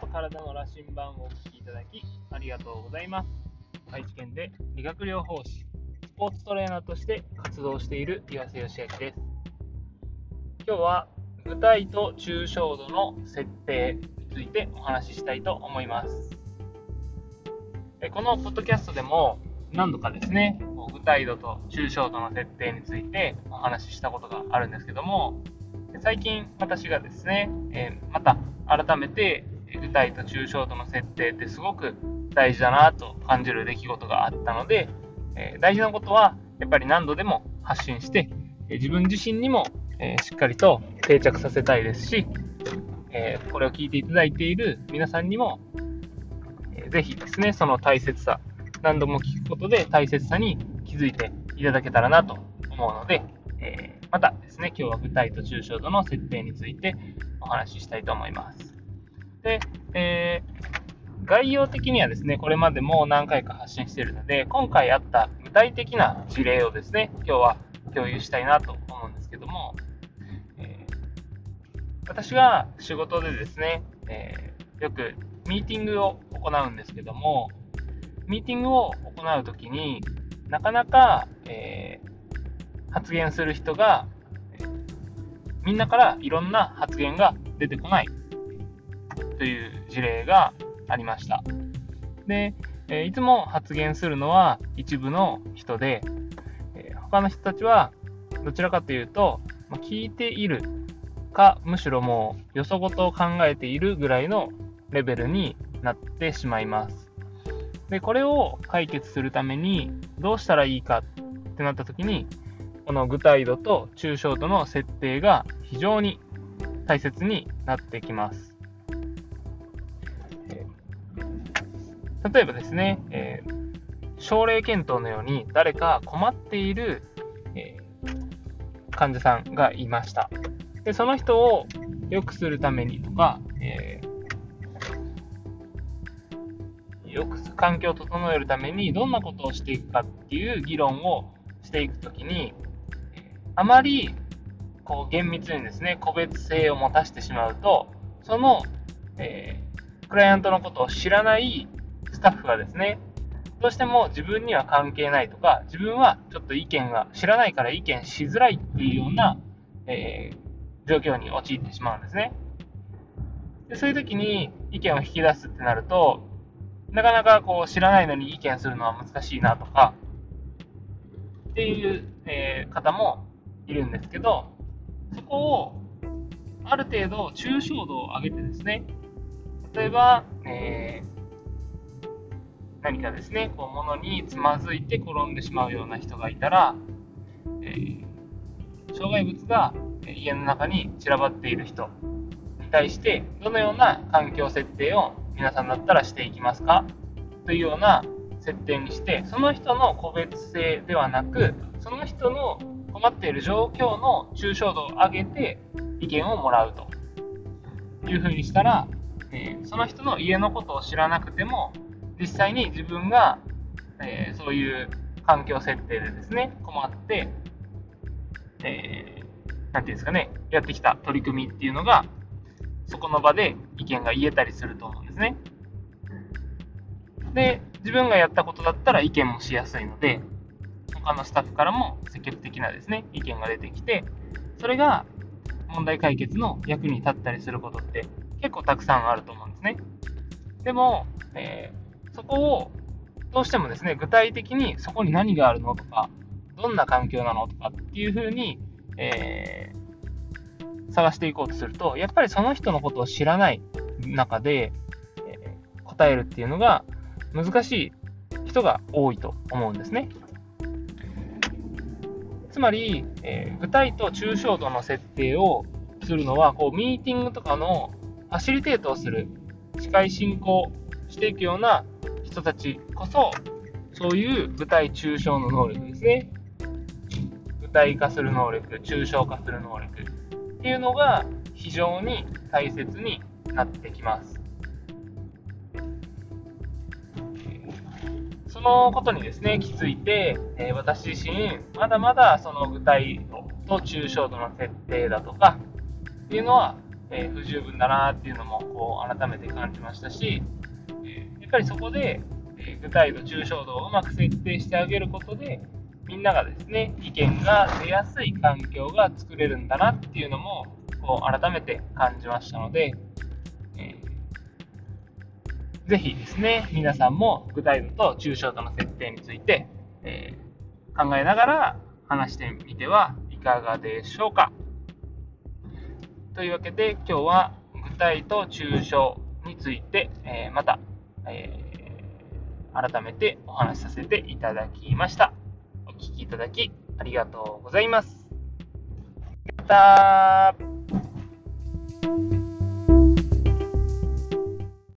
と体の羅針盤をお聞きいただきありがとうございます。愛知県で理学療法士、スポーツトレーナーとして活動している岩瀬義明です。今日は具体と抽象度の設定についてお話ししたいと思います。このポッドキャストでも何度かですね、具体度と抽象度の設定についてお話ししたことがあるんですけども、最近私がですね、えまた改めて具体と抽象度の設定ってすごく大事だなと感じる出来事があったので、え大事なことはやっぱり何度でも発信して、え自分自身にも、えしっかりと定着させたいですし、えこれを聞いていただいている皆さんにも、えぜひですね、その大切さ、何度も聞くことで大切さに気づいていただけたらなと思うので、えまたですね、今日は具体と抽象度の設定についてお話ししたいと思います。で、概要的にはですね、これまでも何回か発信しているので、今回あった具体的な事例をですね、今日は共有したいなと思うんですけども、えー、私が仕事でですね、えー、よくミーティングを行うんですけども、ミーティングを行うときになかなか、えー、発言する人が、みんなからいろんな発言が出てこないという事例がありました。で、えいつも発言するのは一部の人で、え他の人たちはどちらかというと、ま聞いているか、むしろもうよそごとを考えているぐらいのレベルになってしまいます。で、これを解決するためにどうしたらいいかってなった時に、この具体度と抽象度の設定が非常に大切になってきます。例えばですね、えー、症例検討のように誰か困っている、えー、患者さんがいました。で、その人を良くするためにとか、えよく環境を整えるためにどんなことをしていくかっていう議論をしていくときに、あまりこう厳密にですね、個別性を持たせてしまうと、その、えー、クライアントのことを知らないスタッフがですね、どうしても自分には関係ないとか、自分はちょっと意見が知らないから意見しづらいっていうような、えー、状況に陥ってしまうんですね。でそういう時に意見を引き出すってなると、なかなかこう知らないのに意見するのは難しいなとか、っていう、えー、方もいるんですけど、そこをある程度抽象度を上げてですね、例えば、えー、何かですね、こう物につまずいて転んでしまうような人がいたら、えー、障害物が家の中に散らばっている人に対して、どのような環境設定を皆さんだったらしていきますか？というような設定にして、その人の個別性ではなく、その人の困っている状況の抽象度を上げて意見をもらうというふうにしたら、えー、その人の家のことを知らなくても、実際に自分が、えー、そういう環境設定でですね、困って、えー、なんていうんですかね、やってきた取り組みっていうのが、そこの場で意見が言えたりすると思うんですね。で、自分がやったことだったら意見もしやすいので、他のスタッフからも積極的なですね、意見が出てきて、それが問題解決の役に立ったりすることって結構たくさんあると思うんですね。でも、えー、そこをどうしてもですね、具体的にそこに何があるのとか、どんな環境なのとかっていうふうに、えー、探していこうとすると、やっぱりその人のことを知らない中で、えー、答えるっていうのが難しい人が多いと思うんですね。つまり、えー、具体と抽象度の設定をするのは、こう、ミーティングとかのファシリテートをする、司会進行していくような人たちこそ、そういう具体抽象の能力ですね。具体化する能力、抽象化する能力っていうのが非常に大切になってきます。そのことにですね、気づいて、えー、私自身、まだまだその具体度と抽象度の設定だとか、っていうのは、えー、不十分だなっていうのもこう改めて感じましたし、えっぱりそこで、え具体度、抽象度をうまく設定してあげることで、みんながですね、意見が出やすい環境が作れるんだなっていうのも、こう改めて感じましたので、えー、ぜひですね、皆さんも具体度と抽象度の設定について、えー、考えながら話してみてはいかがでしょうか。というわけで、今日は具体と抽象について、えー、また、えー、改めてお話しさせていただきました。お聴きいただきありがとうございます。また